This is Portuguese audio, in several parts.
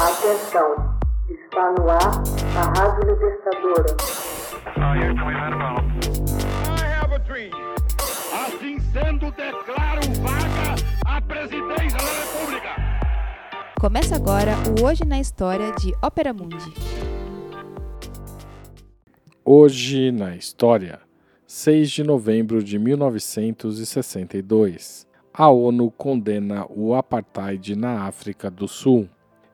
Atenção, está no ar a Rádio Libertadora. Assim sendo, declaro vaga a presidência da República. Começa agora o Hoje na História de Ópera Mundi. Hoje na História, 6 de novembro de 1962. A ONU condena o apartheid na África do Sul.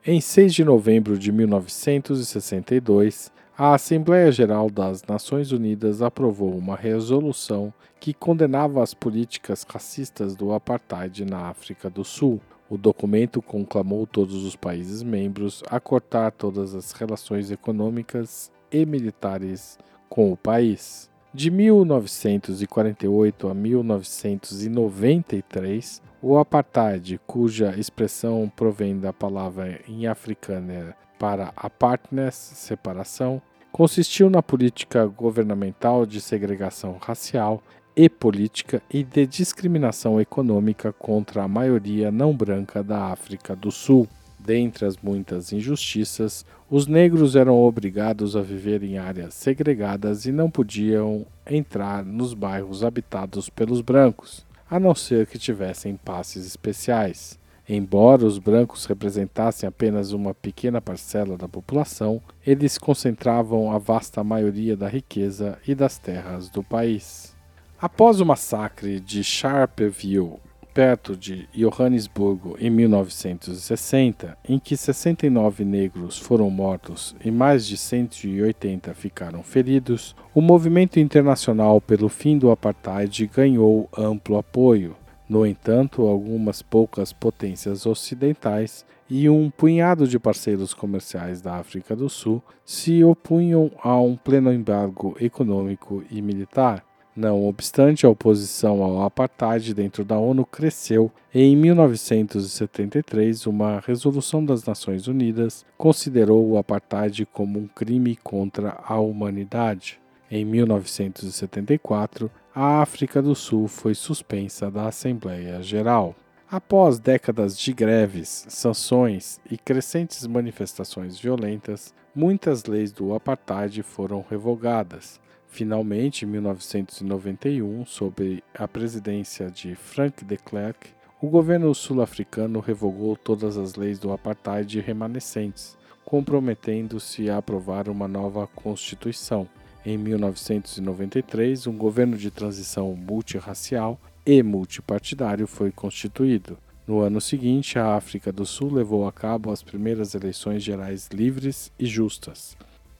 Em 6 de novembro de 1962, a Assembleia Geral das Nações Unidas aprovou uma resolução que condenava as políticas racistas do apartheid na África do Sul. O documento conclamou todos os países membros a cortar todas as relações econômicas e militares com o país. De 1948 a 1993, o apartheid, cuja expressão provém da palavra em africâner para apartness, separação, consistiu na política governamental de segregação racial e política e de discriminação econômica contra a maioria não branca da África do Sul. Dentre as muitas injustiças, os negros eram obrigados a viver em áreas segregadas e não podiam entrar nos bairros habitados pelos brancos, a não ser que tivessem passes especiais. Embora os brancos representassem apenas uma pequena parcela da população, eles concentravam a vasta maioria da riqueza e das terras do país. Após o massacre de Sharpeville perto de Johannesburgo em 1960, em que 69 negros foram mortos e mais de 180 ficaram feridos, o movimento internacional pelo fim do apartheid ganhou amplo apoio. No entanto, algumas poucas potências ocidentais e um punhado de parceiros comerciais da África do Sul se opunham a um pleno embargo econômico e militar. Não obstante, a oposição ao apartheid dentro da ONU cresceu e em 1973 uma resolução das Nações Unidas considerou o apartheid como um crime contra a humanidade. Em 1974, a África do Sul foi suspensa da Assembleia Geral. Após décadas de greves, sanções e crescentes manifestações violentas, muitas leis do apartheid foram revogadas. Finalmente, em 1991, sob a presidência de Frank de Klerk, o governo sul-africano revogou todas as leis do apartheid remanescentes, comprometendo-se a aprovar uma nova constituição. Em 1993, um governo de transição multirracial e multipartidário foi constituído. No ano seguinte, a África do Sul levou a cabo as primeiras eleições gerais livres e justas.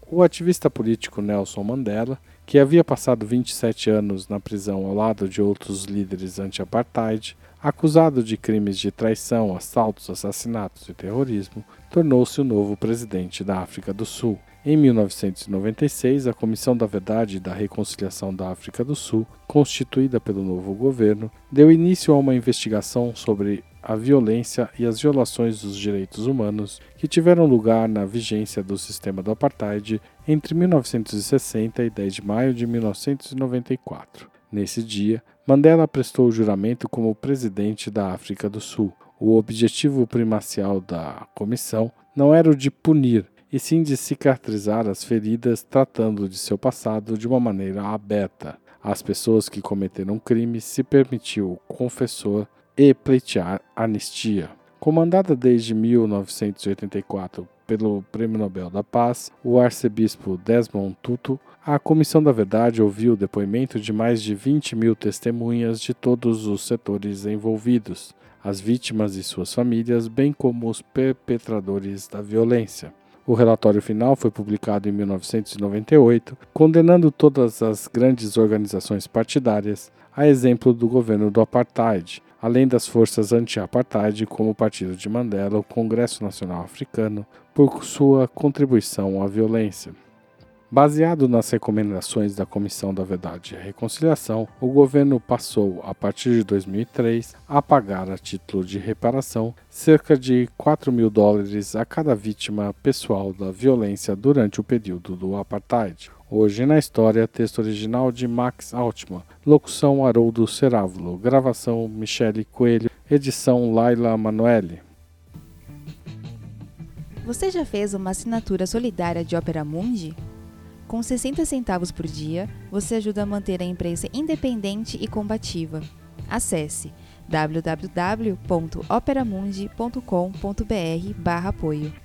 O ativista político Nelson Mandela, que havia passado 27 anos na prisão ao lado de outros líderes anti-apartheid, acusado de crimes de traição, assaltos, assassinatos e terrorismo, tornou-se o novo presidente da África do Sul. Em 1996, a Comissão da Verdade e da Reconciliação da África do Sul, constituída pelo novo governo, deu início a uma investigação sobre a violência e as violações dos direitos humanos que tiveram lugar na vigência do sistema do apartheid entre 1960 e 10 de maio de 1994. Nesse dia, Mandela prestou juramento como presidente da África do Sul. O objetivo primacial da comissão não era o de punir, e sim de cicatrizar as feridas, tratando de seu passado de uma maneira aberta. Às pessoas que cometeram crimes se permitiu confessor e pleitear anistia. Comandada desde 1984 pelo Prêmio Nobel da Paz, o arcebispo Desmond Tutu, a Comissão da Verdade ouviu o depoimento de mais de 20 mil testemunhas de todos os setores envolvidos, as vítimas e suas famílias, bem como os perpetradores da violência. O relatório final foi publicado em 1998, condenando todas as grandes organizações partidárias, a exemplo do governo do Apartheid, além das forças anti-apartheid, como o Partido de Mandela, o Congresso Nacional Africano, por sua contribuição à violência. Baseado nas recomendações da Comissão da Verdade e Reconciliação, o governo passou, a partir de 2003, a pagar a título de reparação cerca de 4 mil dólares a cada vítima pessoal da violência durante o período do apartheid. Hoje na história, texto original de Max Altman, locução Haroldo Cerávulo, gravação Michele Coelho, edição Laila Manoeli. Você já fez uma assinatura solidária de Opera Mundi? Com 60 centavos por dia, você ajuda a manter a imprensa independente e combativa. Acesse www.operamundi.com.br/apoio.